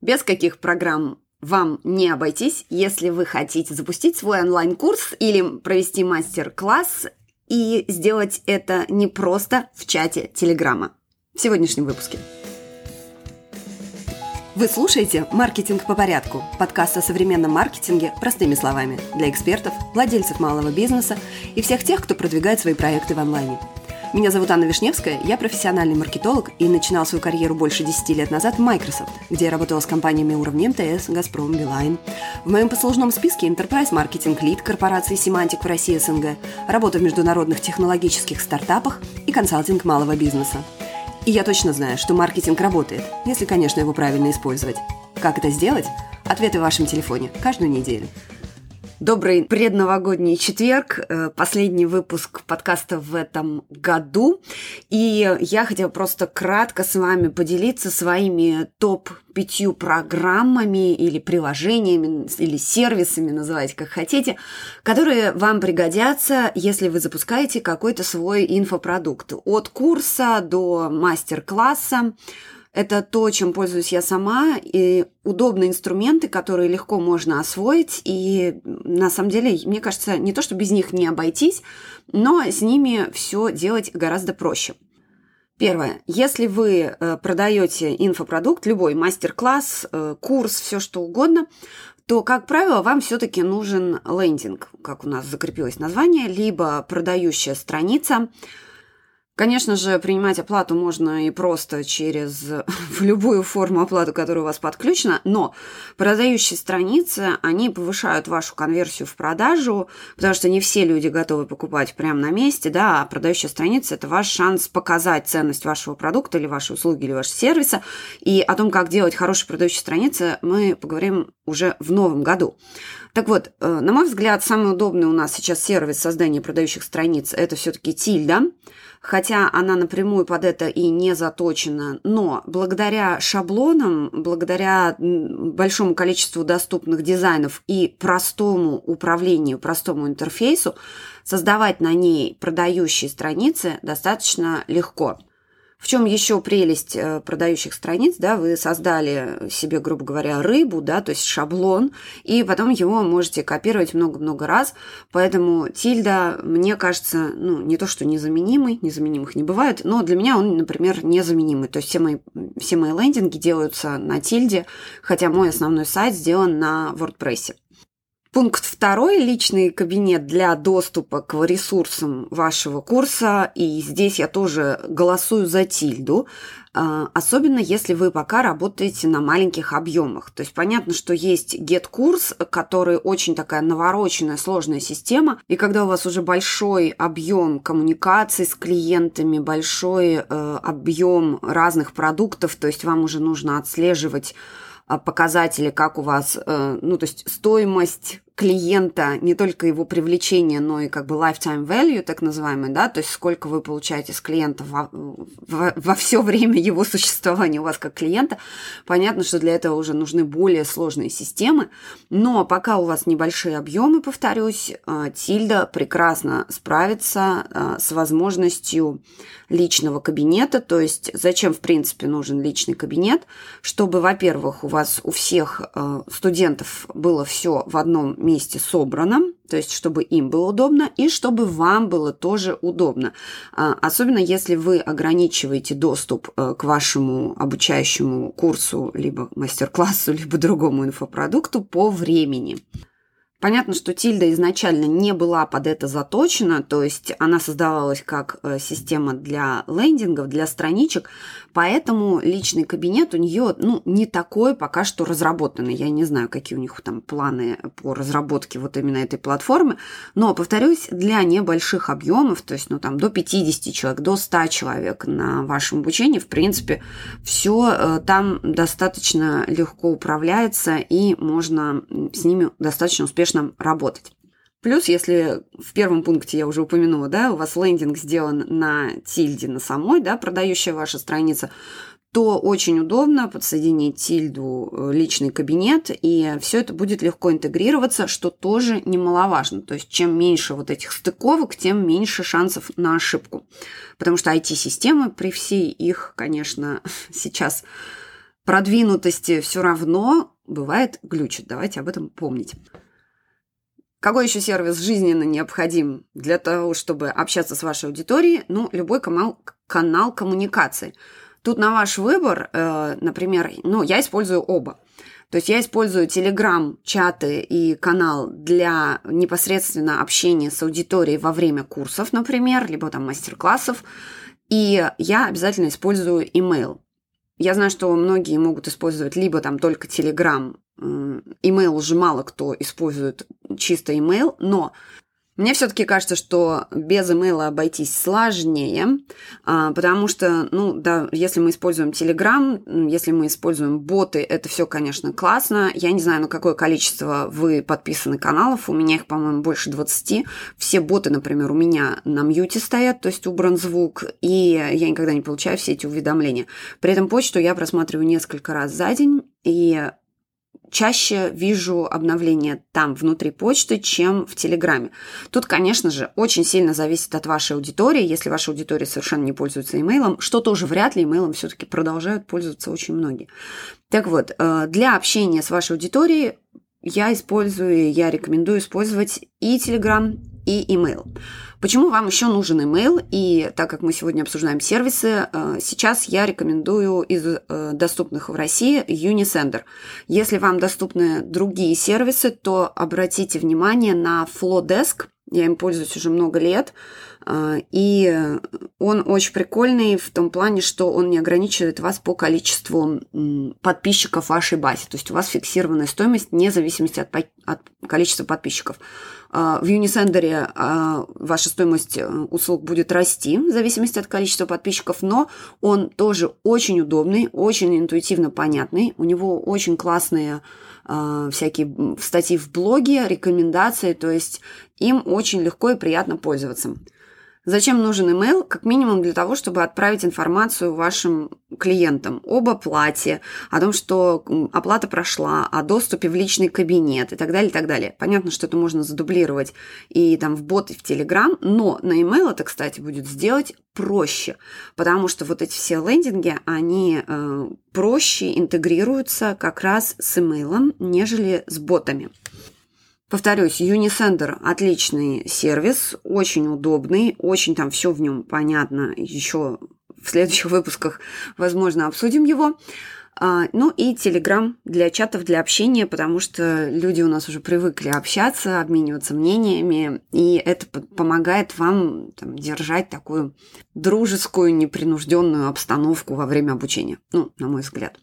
Без каких программ вам не обойтись, если вы хотите запустить свой онлайн-курс или провести мастер-класс и сделать это не просто в чате Телеграма. В сегодняшнем выпуске. Вы слушаете «Маркетинг по порядку» – подкаст о современном маркетинге простыми словами для экспертов, владельцев малого бизнеса и всех тех, кто продвигает свои проекты в онлайне – меня зовут Анна Вишневская, я профессиональный маркетолог и начинал свою карьеру больше 10 лет назад в Microsoft, где я работала с компаниями уровня МТС, Газпром, Билайн. В моем послужном списке Enterprise Marketing Lead корпорации Semantic в России СНГ, работа в международных технологических стартапах и консалтинг малого бизнеса. И я точно знаю, что маркетинг работает, если, конечно, его правильно использовать. Как это сделать? Ответы в вашем телефоне каждую неделю. Добрый предновогодний четверг, э, последний выпуск подкаста в этом году. И я хотела просто кратко с вами поделиться своими топ-пятью программами или приложениями, или сервисами, называйте как хотите, которые вам пригодятся, если вы запускаете какой-то свой инфопродукт. От курса до мастер-класса, это то, чем пользуюсь я сама, и удобные инструменты, которые легко можно освоить, и на самом деле, мне кажется, не то, что без них не обойтись, но с ними все делать гораздо проще. Первое. Если вы э, продаете инфопродукт, любой мастер-класс, э, курс, все что угодно, то, как правило, вам все-таки нужен лендинг, как у нас закрепилось название, либо продающая страница – Конечно же, принимать оплату можно и просто через любую форму оплаты, которая у вас подключена, но продающие страницы, они повышают вашу конверсию в продажу, потому что не все люди готовы покупать прямо на месте, да, а продающая страница – это ваш шанс показать ценность вашего продукта или вашей услуги или вашего сервиса, и о том, как делать хорошие продающие страницы, мы поговорим уже в новом году. Так вот, э, на мой взгляд, самый удобный у нас сейчас сервис создания продающих страниц – это все-таки Тильда – хотя она напрямую под это и не заточена, но благодаря шаблонам, благодаря большому количеству доступных дизайнов и простому управлению, простому интерфейсу, создавать на ней продающие страницы достаточно легко. В чем еще прелесть э, продающих страниц, да, вы создали себе, грубо говоря, рыбу, да, то есть шаблон, и потом его можете копировать много-много раз, поэтому тильда, мне кажется, ну, не то, что незаменимый, незаменимых не бывает, но для меня он, например, незаменимый, то есть все мои, все мои лендинги делаются на тильде, хотя мой основной сайт сделан на WordPress. Пункт второй – личный кабинет для доступа к ресурсам вашего курса. И здесь я тоже голосую за тильду, а, особенно если вы пока работаете на маленьких объемах. То есть понятно, что есть get-курс, который очень такая навороченная, сложная система. И когда у вас уже большой объем коммуникаций с клиентами, большой э, объем разных продуктов, то есть вам уже нужно отслеживать показатели, как у вас, э, ну, то есть стоимость клиента, не только его привлечение, но и как бы lifetime value, так называемый, да, то есть сколько вы получаете с клиента во, во, во все время его существования у вас как клиента. Понятно, что для этого уже нужны более сложные системы, но пока у вас небольшие объемы, повторюсь, э, Тильда прекрасно справится э, с возможностью личного кабинета, то есть зачем, в принципе, нужен личный кабинет, чтобы, во-первых, у вас у всех э, студентов было все в одном месте собрано, то есть чтобы им было удобно и чтобы вам было тоже удобно. А, особенно если вы ограничиваете доступ э, к вашему обучающему курсу, либо мастер-классу, либо другому инфопродукту по времени. Понятно, что Тильда изначально не была под это заточена, то есть она создавалась как э, система для лендингов, для страничек, поэтому личный кабинет у нее ну, не такой пока что разработанный. Я не знаю, какие у них там планы по разработке вот именно этой платформы, но, повторюсь, для небольших объемов, то есть ну, там, до 50 человек, до 100 человек на вашем обучении, в принципе, все э, там достаточно легко управляется и можно с ними достаточно успешно успешно работать. Плюс, если в первом пункте я уже упомянула, да, у вас лендинг сделан на тильде на самой, да, продающая ваша страница, то очень удобно подсоединить тильду э, личный кабинет, и все это будет легко интегрироваться, что тоже немаловажно. То есть чем меньше вот этих стыковок, тем меньше шансов на ошибку. Потому что IT-системы при всей их, конечно, сейчас продвинутости все равно бывает глючит. Давайте об этом помнить. Какой еще сервис жизненно необходим для того, чтобы общаться с вашей аудиторией? Ну, любой канал, канал коммуникации. Тут на ваш выбор, э, например, ну, я использую оба. То есть я использую Telegram, чаты и канал для непосредственно общения с аудиторией во время курсов, например, либо там мастер-классов. И я обязательно использую email. Я знаю, что многие могут использовать либо там только Telegram, email уже мало кто использует чисто email, но мне все-таки кажется, что без имейла обойтись сложнее, а, потому что, ну, да, если мы используем Telegram, если мы используем боты, это все, конечно, классно. Я не знаю, на какое количество вы подписаны каналов, у меня их, по-моему, больше 20. Все боты, например, у меня на мьюте стоят, то есть убран звук, и я никогда не получаю все эти уведомления. При этом почту я просматриваю несколько раз за день, и чаще вижу обновления там внутри почты, чем в Телеграме. Тут, конечно же, очень сильно зависит от вашей аудитории. Если ваша аудитория совершенно не пользуется имейлом, что тоже вряд ли имейлом все-таки продолжают пользоваться очень многие. Так вот, э, для общения с вашей аудиторией я использую, я рекомендую использовать и Telegram, и email. Почему вам еще нужен email? И так как мы сегодня обсуждаем сервисы, э, сейчас я рекомендую из э, доступных в России Unisender. Если вам доступны другие сервисы, то обратите внимание на Flowdesk. Я им пользуюсь уже много лет. Э, и он очень прикольный в том плане, что он не ограничивает вас по количеству подписчиков вашей базе. То есть у вас фиксированная стоимость вне зависимости от, от количества подписчиков. А, в Unisender а, ваша стоимость э, услуг будет расти в зависимости от количества подписчиков, но он тоже очень удобный, очень интуитивно понятный. У него очень классные а, всякие статьи в блоге, рекомендации, то есть им очень легко и приятно пользоваться. Зачем нужен email? Как минимум для того, чтобы отправить информацию вашим клиентам об оплате, о том, что оплата прошла, о доступе в личный кабинет и так далее, и так далее. Понятно, что это можно задублировать и там в бот, и в Telegram, но на email это, кстати, будет сделать проще, потому что вот эти все лендинги, они э, проще интегрируются как раз с email, нежели с ботами. Повторюсь, Unisender отличный сервис, очень удобный, очень там все в нем понятно. Еще в следующих выпусках, возможно, обсудим его. А, ну и Telegram для чатов, для общения, потому что люди у нас уже привыкли общаться, обмениваться мнениями, и это помогает вам там, держать такую дружескую, непринужденную обстановку во время обучения, ну, на мой взгляд.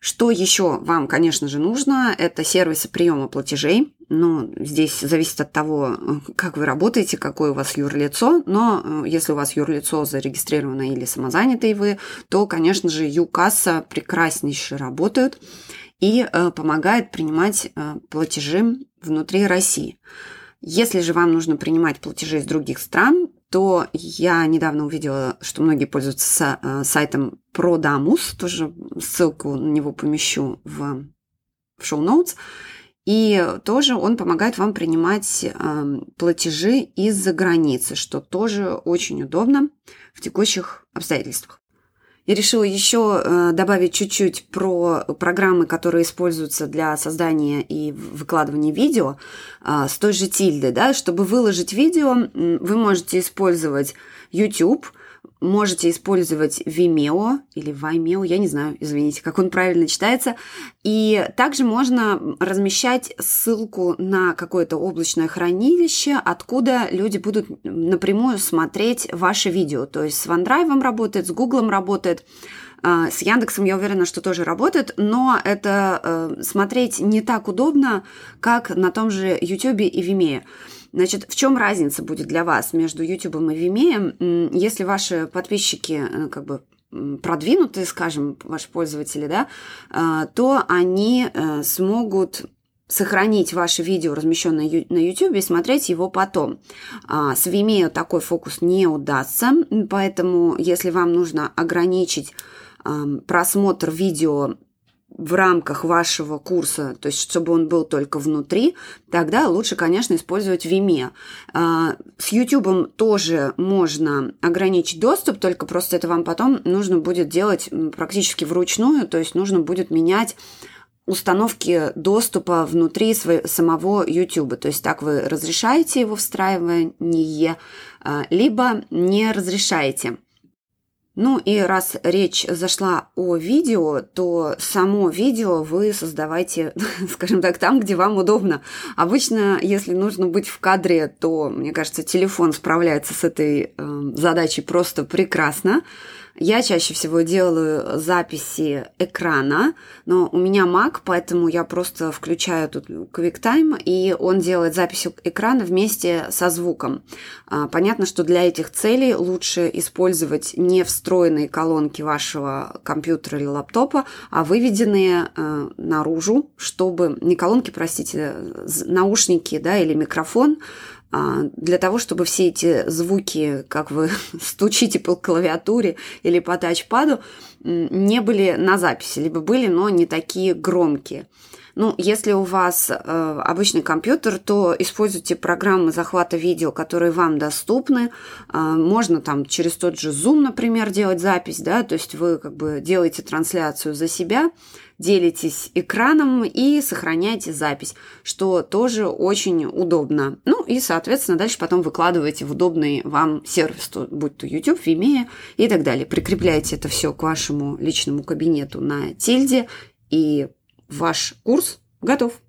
Что еще вам, конечно же, нужно? Это сервисы приема платежей. Ну, здесь зависит от того, как вы работаете, какое у вас юрлицо. Но э, если у вас юрлицо зарегистрировано или самозанятый вы, то, конечно же, ЮКасса прекраснейше работают и э, помогает принимать э, платежи внутри России. Если же вам нужно принимать платежи из других стран, то я недавно увидела, что многие пользуются э, сайтом Prodamus, тоже ссылку на него помещу в, в шоу-ноутс, и тоже он помогает вам принимать э, платежи из-за границы, что тоже очень удобно в текущих обстоятельствах. Я решила еще э, добавить чуть-чуть про программы, которые используются для создания и выкладывания видео а, с той же тильды, да, чтобы выложить видео, вы можете использовать YouTube, можете использовать Vimeo или Vimeo, я не знаю, извините, как он правильно читается. И также можно размещать ссылку на какое-то облачное хранилище, откуда люди будут напрямую смотреть ваше видео. То есть с OneDrive работает, с Google работает. А, с Яндексом я уверена, что тоже работает, но это э, смотреть не так удобно, как на том же YouTube и Vimeo. Значит, в чем разница будет для вас между YouTube и Vimeo? Если ваши подписчики э, как бы продвинутые, скажем, ваши пользователи, да, э, то они э, смогут сохранить ваше видео, размещенное на YouTube, и смотреть его потом. А, с Vimeo такой фокус не удастся, поэтому если вам нужно ограничить просмотр видео в рамках вашего курса, то есть чтобы он был только внутри, тогда лучше, конечно, использовать Vimeo. А, с YouTube тоже можно ограничить доступ, только просто это вам потом нужно будет делать практически вручную, то есть нужно будет менять установки доступа внутри своего, самого YouTube. То есть так вы разрешаете его встраивание, а, либо не разрешаете. Ну и раз речь зашла о видео, то само видео вы создавайте, скажем так, там, где вам удобно. Обычно, если нужно быть в кадре, то, мне кажется, телефон справляется с этой э, задачей просто прекрасно. Я чаще всего делаю записи экрана, но у меня Mac, поэтому я просто включаю тут QuickTime, и он делает запись экрана вместе со звуком. А, понятно, что для этих целей лучше использовать не встроенные колонки вашего компьютера или лаптопа, а выведенные э, наружу, чтобы не колонки, простите, наушники да, или микрофон, а, для того, чтобы все эти звуки, как вы стучите по клавиатуре или по тачпаду, не были на записи, либо были, но не такие громкие. Ну, если у вас э, обычный компьютер, то используйте программы захвата видео, которые вам доступны. Э, можно там через тот же Zoom, например, делать запись, да, то есть вы как бы делаете трансляцию за себя, делитесь экраном и сохраняете запись, что тоже очень удобно. Ну и, соответственно, дальше потом выкладываете в удобный вам сервис, будь то YouTube, Vimeo и так далее. Прикрепляете это все к вашему личному кабинету на тильде, и ваш курс готов.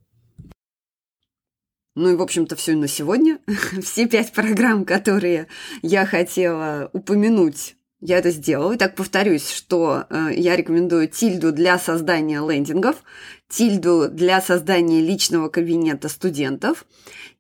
Ну и, в общем-то, все на сегодня. Все пять программ, которые я хотела упомянуть, я это сделала. Итак, повторюсь, что э, я рекомендую тильду для создания лендингов, тильду для создания личного кабинета студентов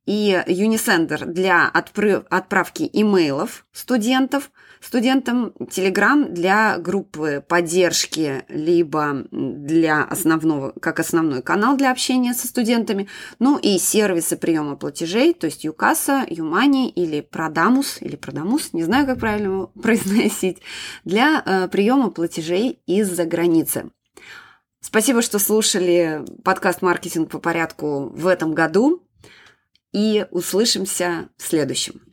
и Unisender для отправки имейлов студентов – студентам, Telegram для группы поддержки, либо для основного, как основной канал для общения со студентами, ну и сервисы приема платежей, то есть Юкаса, Юмани или Продамус, или Продамус, не знаю, как правильно его произносить, для э, приема платежей из-за границы. Спасибо, что слушали подкаст «Маркетинг по порядку» в этом году. И услышимся в следующем.